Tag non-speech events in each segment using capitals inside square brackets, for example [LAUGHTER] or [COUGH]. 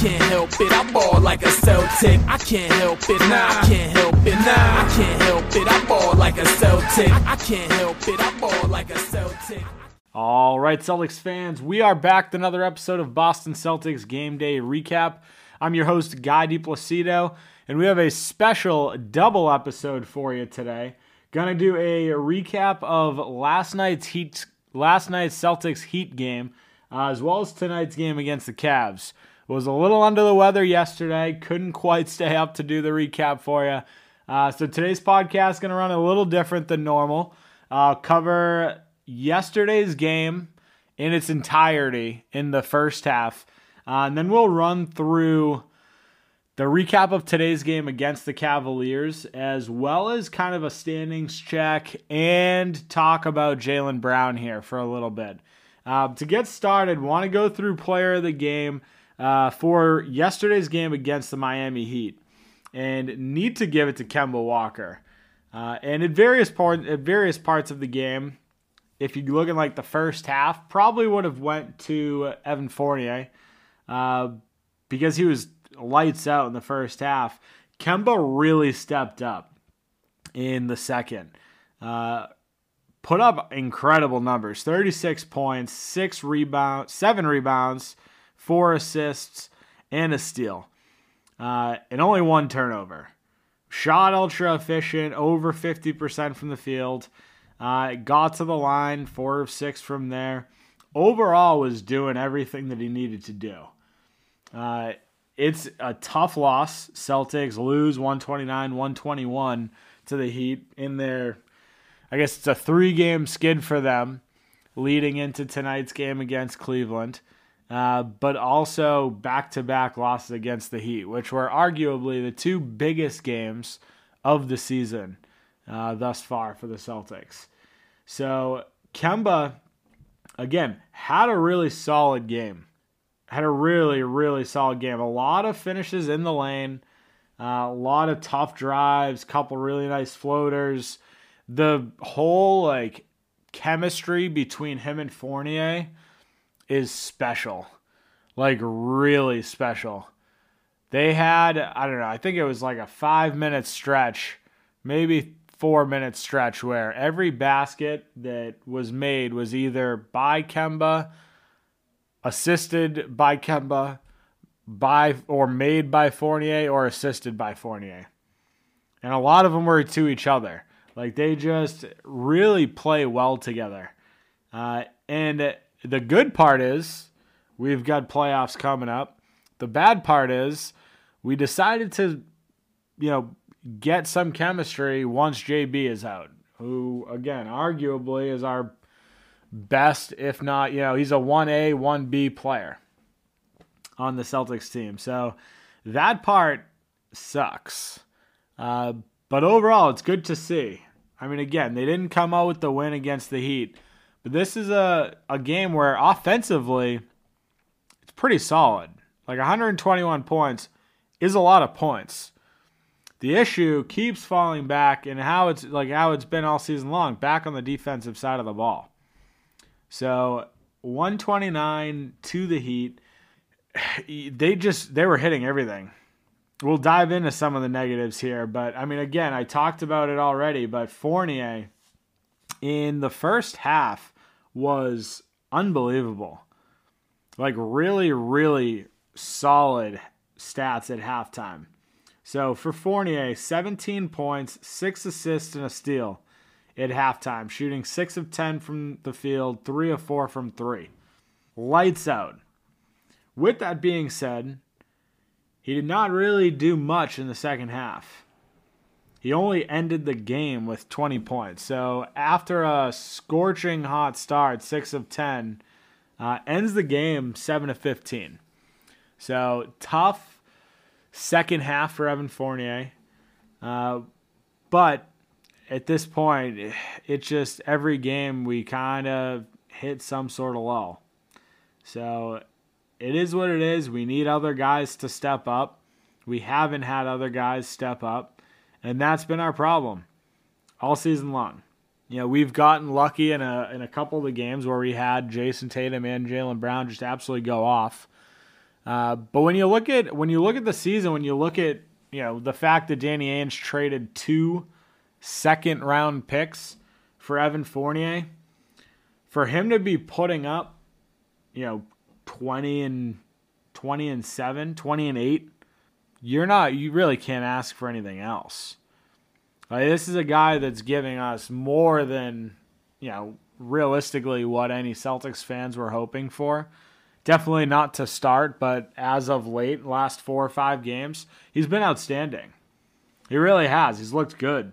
can't help it. I ball like a Celtic. I can't help it. Nah, I can't help it. Nah, I can't help it. I ball like a Celtic. I can't help it. I ball like a Celtic. All right, Celtics fans, we are back to another episode of Boston Celtics Game Day Recap. I'm your host, Guy DePlacido, and we have a special double episode for you today. Gonna do a recap of last night's Heat, last night's Celtics Heat game, uh, as well as tonight's game against the Cavs. Was a little under the weather yesterday, couldn't quite stay up to do the recap for you. Uh, so today's podcast is gonna run a little different than normal. I'll cover yesterday's game in its entirety in the first half. Uh, and then we'll run through the recap of today's game against the Cavaliers, as well as kind of a standings check and talk about Jaylen Brown here for a little bit. Uh, to get started, want to go through player of the game uh, for yesterday's game against the Miami Heat, and need to give it to Kemba Walker. Uh, and at various part, at various parts of the game, if you look at like the first half, probably would have went to Evan Fournier uh, because he was lights out in the first half. Kemba really stepped up in the second. Uh, put up incredible numbers 36 points, six rebounds, seven rebounds, four assists, and a steal. Uh, and only one turnover. Shot ultra efficient, over 50% from the field. Uh, got to the line, four of six from there. Overall, was doing everything that he needed to do. Uh, it's a tough loss. Celtics lose 129 121 to the Heat in their, I guess it's a three game skid for them leading into tonight's game against Cleveland. Uh, but also back to back losses against the Heat, which were arguably the two biggest games of the season uh, thus far for the Celtics. So Kemba, again, had a really solid game. Had a really, really solid game. A lot of finishes in the lane, uh, a lot of tough drives, couple really nice floaters. The whole like chemistry between him and Fournier is special, like really special. They had I don't know. I think it was like a five minute stretch, maybe four minute stretch where every basket that was made was either by Kemba, assisted by Kemba, by or made by Fournier or assisted by Fournier. And a lot of them were to each other. Like they just really play well together. Uh, and the good part is we've got playoffs coming up. The bad part is we decided to, you know, get some chemistry once JB is out, who, again, arguably is our best, if not, you know, he's a 1A, 1B player on the Celtics team. So that part sucks. Uh, but overall, it's good to see. I mean, again, they didn't come out with the win against the Heat, but this is a, a game where offensively, it's pretty solid. Like 121 points is a lot of points. The issue keeps falling back and how it's like how it's been all season long, back on the defensive side of the ball. So 129 to the Heat. [SIGHS] They just they were hitting everything. We'll dive into some of the negatives here, but I mean again, I talked about it already, but Fournier in the first half was unbelievable. Like really really solid stats at halftime. So for Fournier, 17 points, 6 assists, and a steal at halftime, shooting 6 of 10 from the field, 3 of 4 from 3. Lights out. With that being said, he did not really do much in the second half. He only ended the game with 20 points. So after a scorching hot start, 6 of 10, uh, ends the game 7 of 15. So tough second half for Evan Fournier. Uh, but at this point, it's just every game we kind of hit some sort of lull. So it is what it is. We need other guys to step up. We haven't had other guys step up, and that's been our problem all season long. You know, we've gotten lucky in a in a couple of the games where we had Jayson Tatum and Jaylen Brown just absolutely go off. Uh, but when you look at when you look at the season, when you look at you know the fact that Danny Ainge traded two second round picks for Evan Fournier, for him to be putting up, you know, twenty and twenty and seven, 20 and eight, you're not you really can't ask for anything else. Like, this is a guy that's giving us more than you know realistically what any Celtics fans were hoping for. Definitely not to start, but as of late, last four or five games, he's been outstanding. He really has. He's looked good.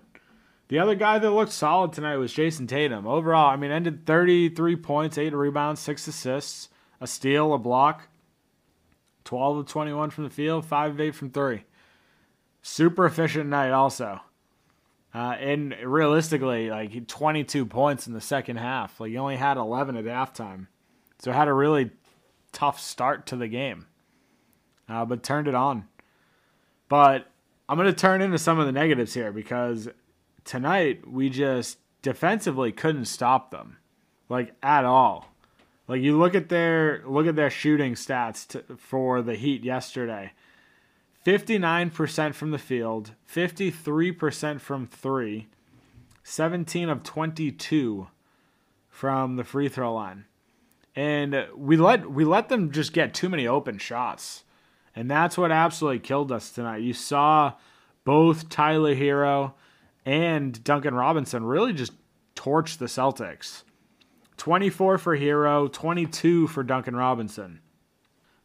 The other guy that looked solid tonight was Jayson Tatum. Overall, I mean, ended 33 points, 8 rebounds, 6 assists, a steal, a block, 12 of 21 from the field, 5 of 8 from 3. Super efficient night, also. Uh, and realistically, like 22 points in the second half. Like he only had 11 at halftime, so had a really tough start to the game, uh, but turned it on. But I'm going to turn into some of the negatives here because tonight we just defensively couldn't stop them, like at all. Like you look at their look at their shooting stats to, for the Heat yesterday. 59% from the field, 53% from 3, 17 of 22 from the free throw line. And we let we let them just get too many open shots. And that's what absolutely killed us tonight. You saw both Tyler Herro and Duncan Robinson really just torch the Celtics. 24 for Herro, 22 for Duncan Robinson.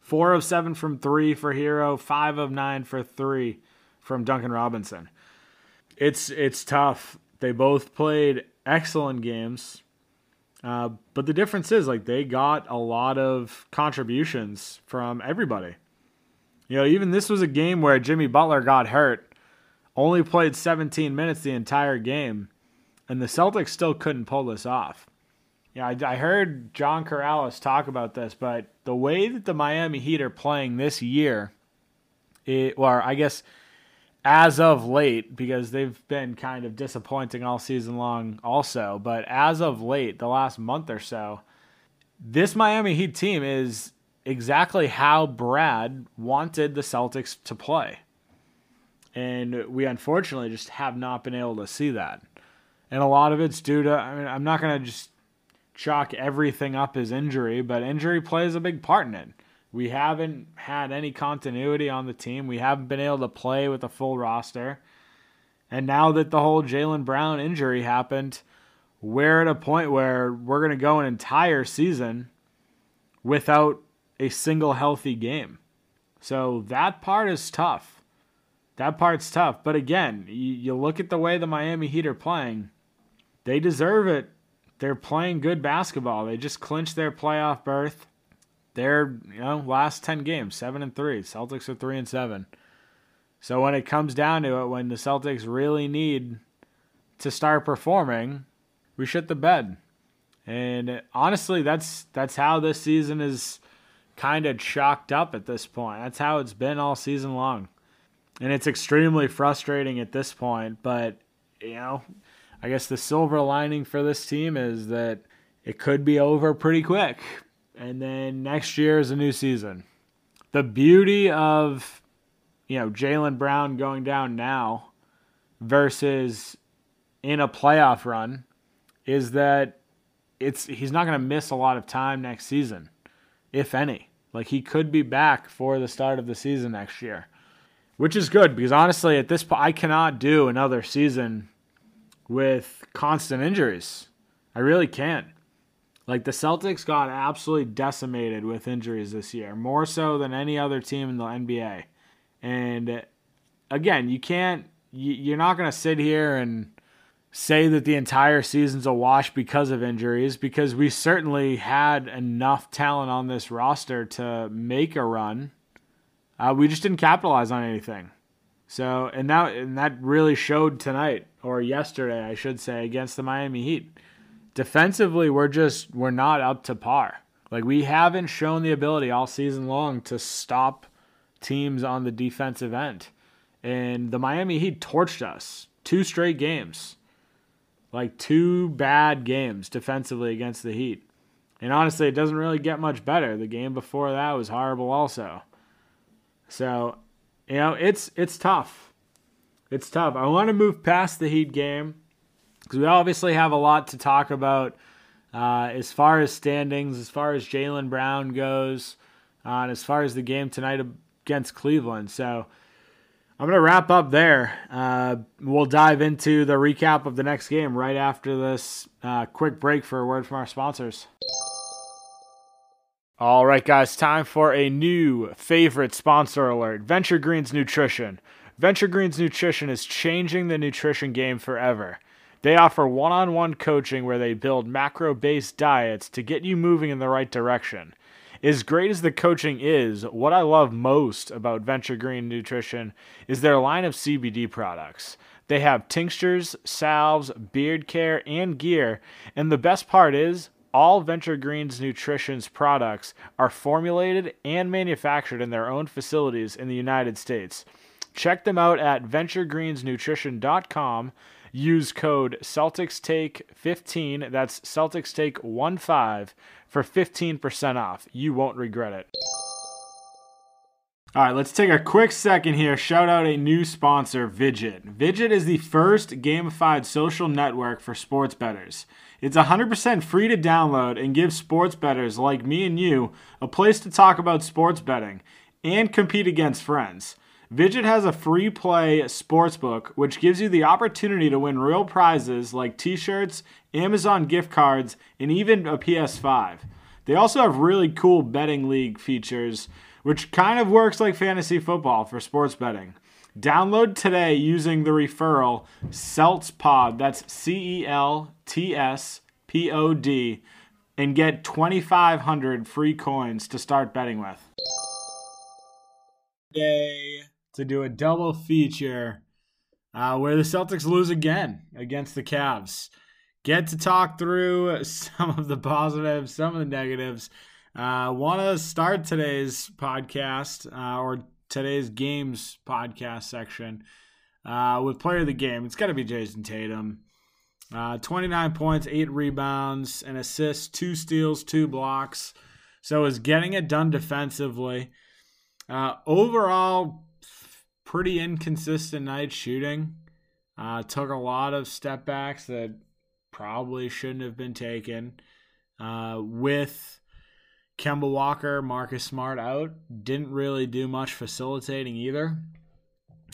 Four of seven from three for Herro, five of nine for three from Duncan Robinson. It's it's tough. They both played excellent games, uh, but the difference is like they got a lot of contributions from everybody. You know, even this was a game where Jimmy Butler got hurt, only played 17 minutes the entire game, and the Celtics still couldn't pull this off. Yeah, I, I heard John Karalis talk about this, but the way that the Miami Heat are playing this year, it, or I guess as of late, because they've been kind of disappointing all season long, also, but as of late, the last month or so, this Miami Heat team is exactly how Brad wanted the Celtics to play. And we unfortunately just have not been able to see that. And a lot of it's due to, I mean, I'm not going to just chalk everything up as injury, but injury plays a big part in it. We haven't had any continuity on the team. We haven't been able to play with a full roster. And now that the whole Jaylen Brown injury happened, we're at a point where we're going to go an entire season without a single healthy game. So that part is tough. That part's tough. But again, you, you look at the way the Miami Heat are playing, they deserve it they're playing good basketball. They just clinched their playoff berth. They're you know last ten games, seven and three. Celtics are three and seven. So when it comes down to it, when the Celtics really need to start performing, we shit the bed. And honestly, that's that's how this season is kind of chalked up at this point. That's how it's been all season long. And it's extremely frustrating at this point, but you know, I guess the silver lining for this team is that it could be over pretty quick. And then next year is a new season. The beauty of, you know, Jaylen Brown going down now versus in a playoff run is that it's he's not going to miss a lot of time next season, if any. Like he could be back for the start of the season next year, which is good because honestly, at this point, I cannot do another season with constant injuries. I really can't. Like the Celtics got absolutely decimated with injuries this year, more so than any other team in the NBA. And again, you can't, you're not going to sit here and say that the entire season's a wash because of injuries, because we certainly had enough talent on this roster to make a run. Uh, we just didn't capitalize on anything. So, and that and that really showed tonight or yesterday, I should say, against the Miami Heat. Defensively, we're just we're not up to par. Like we haven't shown the ability all season long to stop teams on the defensive end. And the Miami Heat torched us two straight games. Like two bad games defensively against the Heat. And honestly, it doesn't really get much better. The game before that was horrible also. So, you know, it's it's tough. It's tough. I want to move past the Heat game because we obviously have a lot to talk about uh, as far as standings, as far as Jaylen Brown goes, uh, and as far as the game tonight against Cleveland. So I'm going to wrap up there. Uh, we'll dive into the recap of the next game right after this uh, quick break for a word from our sponsors. All right, guys, time for a new favorite sponsor alert Venture Greens Nutrition. Venture Greens Nutrition is changing the nutrition game forever. They offer one on one coaching where they build macro based diets to get you moving in the right direction. As great as the coaching is, what I love most about Venture Green Nutrition is their line of CBD products. They have tinctures, salves, beard care, and gear, and the best part is all Venture Greens Nutrition's products are formulated and manufactured in their own facilities in the United States. Check them out at venturegreensnutrition.com. Use code CelticsTake15, that's CelticsTake15, for 15% off. You won't regret it. All right, let's take a quick second here. Shout out a new sponsor, Vig It. Vidget is the first gamified social network for sports bettors. It's 100% free to download and gives sports bettors like me and you a place to talk about sports betting and compete against friends. Vig It has a free play sportsbook, which gives you the opportunity to win real prizes like t shirts, Amazon gift cards, and even a PS5. They also have really cool betting league features, which kind of works like fantasy football for sports betting. Download today using the referral CELTSPOD, that's C E L T S P O D, and get 2,500 free coins to start betting with. Day to do a double feature uh, where the Celtics lose again against the Cavs. Get to talk through [LAUGHS] some of the positives, some of the negatives. Uh, Want to start today's podcast uh, or today's games podcast section uh, with player of the game. It's got to be Jayson Tatum. Uh, 29 points, 8 rebounds, an assist, 2 steals, 2 blocks. So is getting it done defensively. Uh, overall, pretty inconsistent night shooting. Uh, took a lot of step backs that probably shouldn't have been taken. With Kemba Walker, Marcus Smart out. Didn't really do much facilitating either.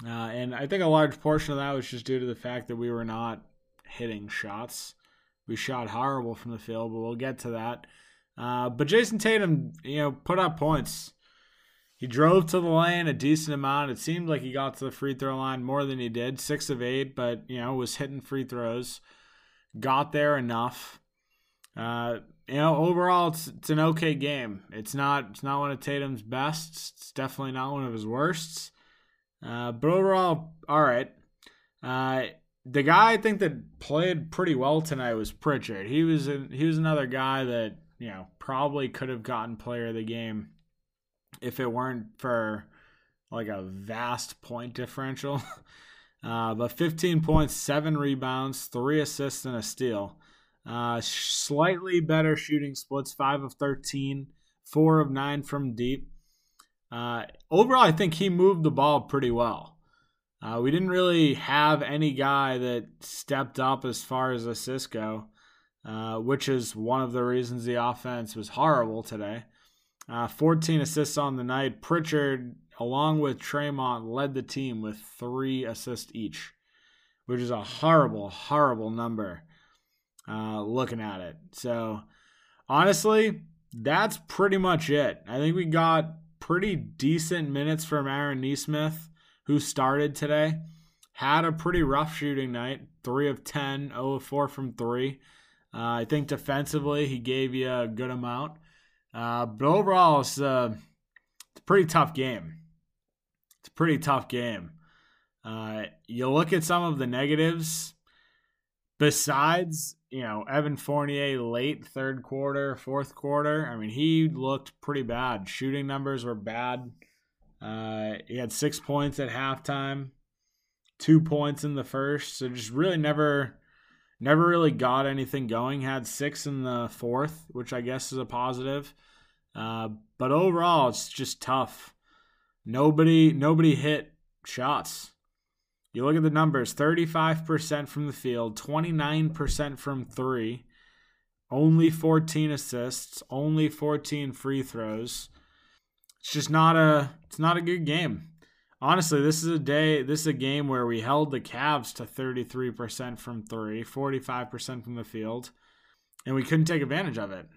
Uh, and I think a large portion of that was just due to the fact that we were not hitting shots. We shot horrible from the field, but we'll get to that. Uh, but Jayson Tatum, you know, put up points. He drove to the lane a decent amount. It seemed like he got to the free throw line more than he did, six of eight, but you know was hitting free throws. Got there enough. Uh, you know, overall, it's it's an okay game. It's not it's not one of Tatum's best. It's definitely not one of his worsts. Uh, but overall, all right. Uh, the guy I think that played pretty well tonight was Pritchard. He was he was another guy that you know probably could have gotten player of the game if it weren't for like a vast point differential. [LAUGHS] Uh, but 15 points, seven rebounds, three assists, and a steal. Uh, slightly better shooting splits, five of 13, four of nine from deep. Uh, overall, I think he moved the ball pretty well. Uh, we didn't really have any guy that stepped up as far as assists go, uh, which is one of the reasons the offense was horrible today. Uh, 14 assists on the night. Pritchard, along with Tremont, led the team with three assists each, which is a horrible, horrible number uh, looking at it. So, honestly, that's pretty much it. I think we got pretty decent minutes from Aaron Nesmith, who started today. Had a pretty rough shooting night 3 of 10, 0 of 4 from 3. Uh, I think defensively, he gave you a good amount. Uh, but overall, it's, uh, it's a pretty tough game. It's a pretty tough game. Uh, you look at some of the negatives besides you know Evan Fournier late third quarter, fourth quarter. I mean, he looked pretty bad. Shooting numbers were bad. Uh, he had six points at halftime, two points in the first. So just really never, never really got anything going. Had six in the fourth, which I guess is a positive. Uh, but overall, it's just tough. Nobody nobody hit shots. You look at the numbers 35% from the field, 29% from three, only 14 assists, only 14 free throws. It's just not a it's not a good game. Honestly, this is a day this is a game where we held the Cavs to 33% from 3, 45% from the field, and we couldn't take advantage of it.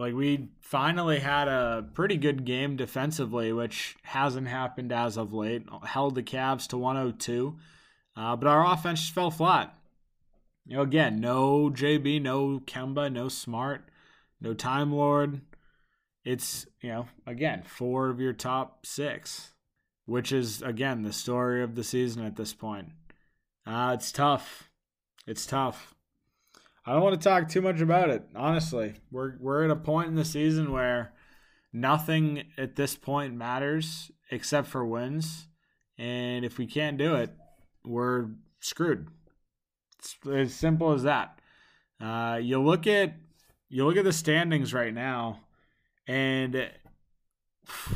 Like we finally had a pretty good game defensively, which hasn't happened as of late. Held the Cavs to 102, uh, but our offense just fell flat. You know, again, no JB, no Kemba, no Smart, no Time Lord. It's you know, again, four of your top six, which is again the story of the season at this point. Uh, it's tough. It's tough. I don't want to talk too much about it. Honestly, we're we're at a point in the season where nothing at this point matters except for wins, and if we can't do it, we're screwed. It's as simple as that. Uh, you look at you look at the standings right now, and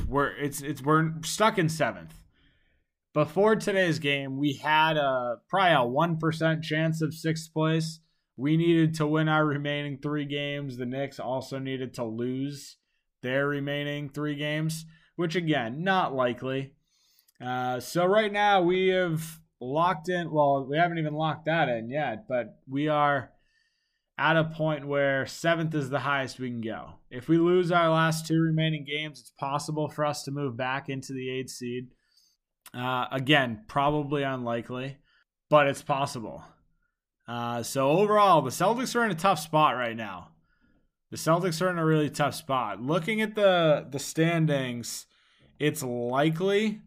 we're it's it's we're stuck in seventh. Before today's game, we had a probably a one percent chance of sixth place we needed to win our remaining three games. The Knicks also needed to lose their remaining three games, which again, not likely. Uh, so right now we have locked in. Well, we haven't even locked that in yet, but we are at a point where seventh is the highest we can go. If we lose our last two remaining games, it's possible for us to move back into the eighth seed. Uh, again, probably unlikely, but it's possible. Uh, so overall, the Celtics are in a tough spot right now. The Celtics are in a really tough spot. Looking at the the standings, it's likely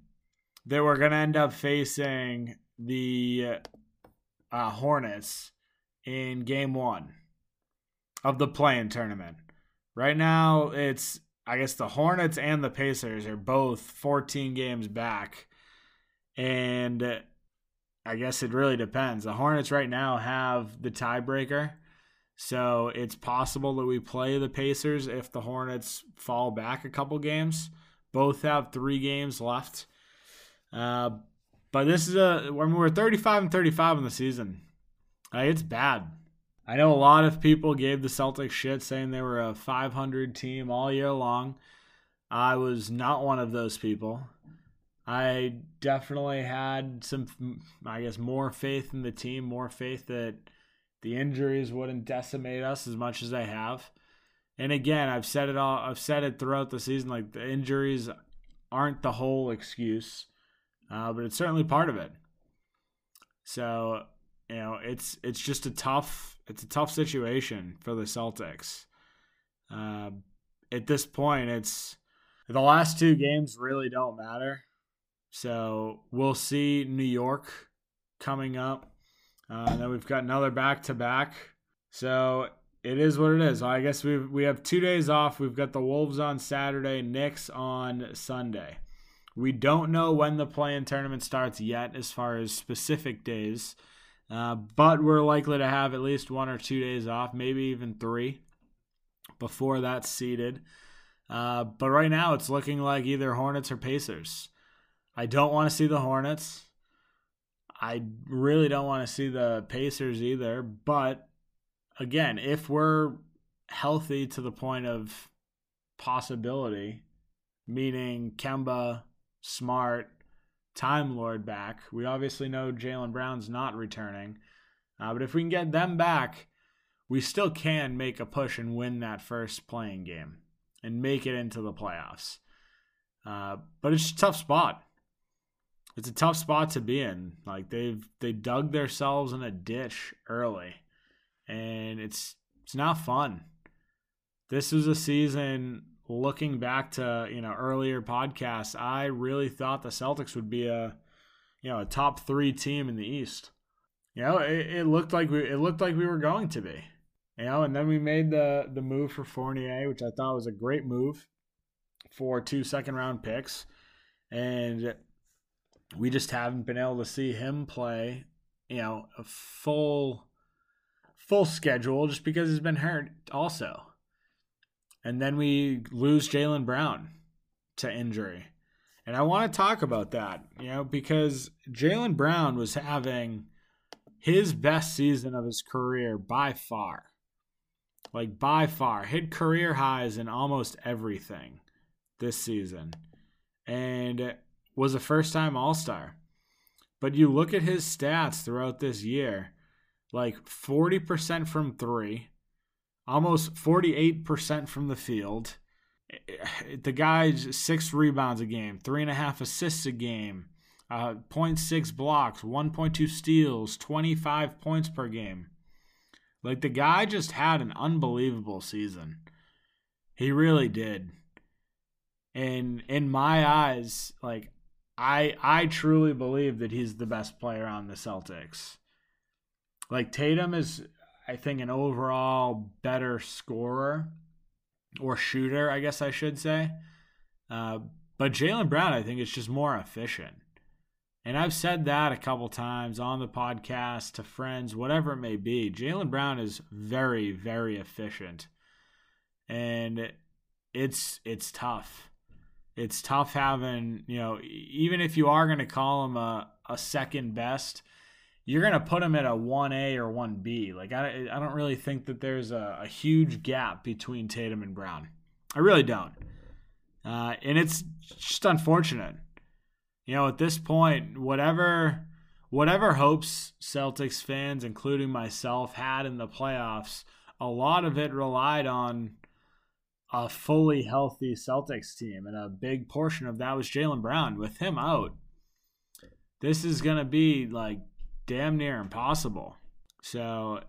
that we're going to end up facing the uh, Hornets in Game One of the play-in tournament. Right now, it's I guess the Hornets and the Pacers are both 14 games back, and I guess it really depends. The Hornets right now have the tiebreaker. So it's possible that we play the Pacers if the Hornets fall back a couple games. Both have three games left. Uh, but this is a when we're 35 and 35 in the season. Uh, it's bad. I know a lot of people gave the Celtics shit saying they were a 500 team all year long. I was not one of those people. I definitely had some, I guess, more faith in the team, more faith that the injuries wouldn't decimate us as much as they have. And again, I've said it all, I've said it throughout the season. Like the injuries aren't the whole excuse, uh, but it's certainly part of it. So you know, it's it's just a tough, it's a tough situation for the Celtics. Uh, at this point, it's the last two games really don't matter. So we'll see New York coming up. Uh, then we've got another back to back. So it is what it is. I guess we we have two days off. We've got the Wolves on Saturday, Knicks on Sunday. We don't know when the play-in tournament starts yet, as far as specific days, uh, but we're likely to have at least one or two days off, maybe even three, before that's seeded. Uh, but right now, it's looking like either Hornets or Pacers. I don't want to see the Hornets. I really don't want to see the Pacers either. But again, if we're healthy to the point of possibility, meaning Kemba, Smart, Time Lord back, we obviously know Jaylen Brown's not returning. Uh, but if we can get them back, we still can make a push and win that first play-in game and make it into the playoffs. Uh, but it's a tough spot it's a tough spot to be in. Like they've they dug themselves in a ditch early, and it's it's not fun. This was a season. Looking back to you know earlier podcasts, I really thought the Celtics would be a you know a top three team in the East. You know, it, it looked like we it looked like we were going to be. You know, and then we made the the move for Fournier, which I thought was a great move for two second round picks. And we just haven't been able to see him play, you know, a full full schedule just because he's been hurt also. And then we lose Jaylen Brown to injury. And I want to talk about that, you know, because Jaylen Brown was having his best season of his career by far. Like, by far. Hit career highs in almost everything this season. And was a first time All Star. But you look at his stats throughout this year like 40% from three, almost 48% from the field. The guy's six rebounds a game, three and a half assists a game, uh, 0.6 blocks, 1.2 steals, 25 points per game. Like the guy just had an unbelievable season. He really did. And in my eyes, like I I truly believe that he's the best player on the Celtics. Like Tatum is, I think, an overall better scorer or shooter, I guess I should say. Uh, but Jaylen Brown, I think, is just more efficient. And I've said that a couple times on the podcast to friends, whatever it may be. Jaylen Brown is very, very efficient. And it's it's tough. It's tough having, you know, even if you are going to call him a, a second best, you're going to put him at a 1A or 1B. Like, I, I don't really think that there's a, a huge gap between Tatum and Brown. I really don't. Uh, and it's just unfortunate. You know, at this point, whatever whatever hopes Celtics fans, including myself, had in the playoffs, a lot of it relied on a fully healthy Celtics team, and a big portion of that was Jaylen Brown. With him out, this is going to be like damn near impossible. So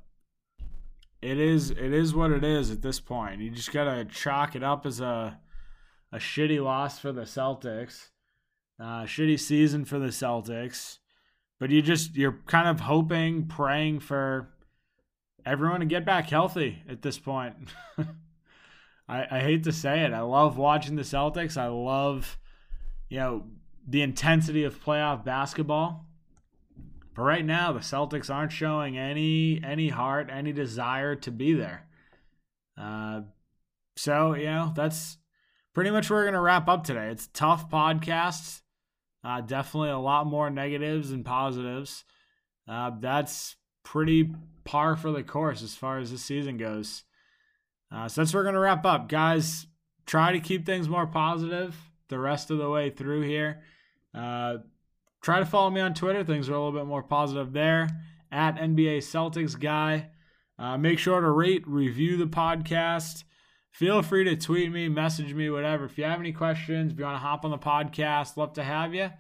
it is it is what it is at this point. You just gotta chalk it up as a a shitty loss for the Celtics, uh, shitty season for the Celtics. But you just you're kind of hoping, praying for everyone to get back healthy at this point. [LAUGHS] I, I hate to say it. I love watching the Celtics. I love, you know, the intensity of playoff basketball. But right now, the Celtics aren't showing any any heart, any desire to be there. Uh, so you know that's pretty much where we're gonna wrap up today. It's tough podcast. Uh, definitely a lot more negatives and positives. Uh, that's pretty par for the course as far as the season goes. Uh, so that's where we're gonna wrap up, guys. Try to keep things more positive the rest of the way through here. Uh, try to follow me on Twitter. Things are a little bit more positive there at NBA Celtics guy. Uh, make sure to rate, review the podcast. Feel free to tweet me, message me, whatever. If you have any questions, if you want to hop on the podcast, love to have you.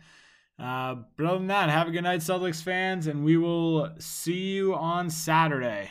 Uh, but other than that, have a good night, Celtics fans, and we will see you on Saturday.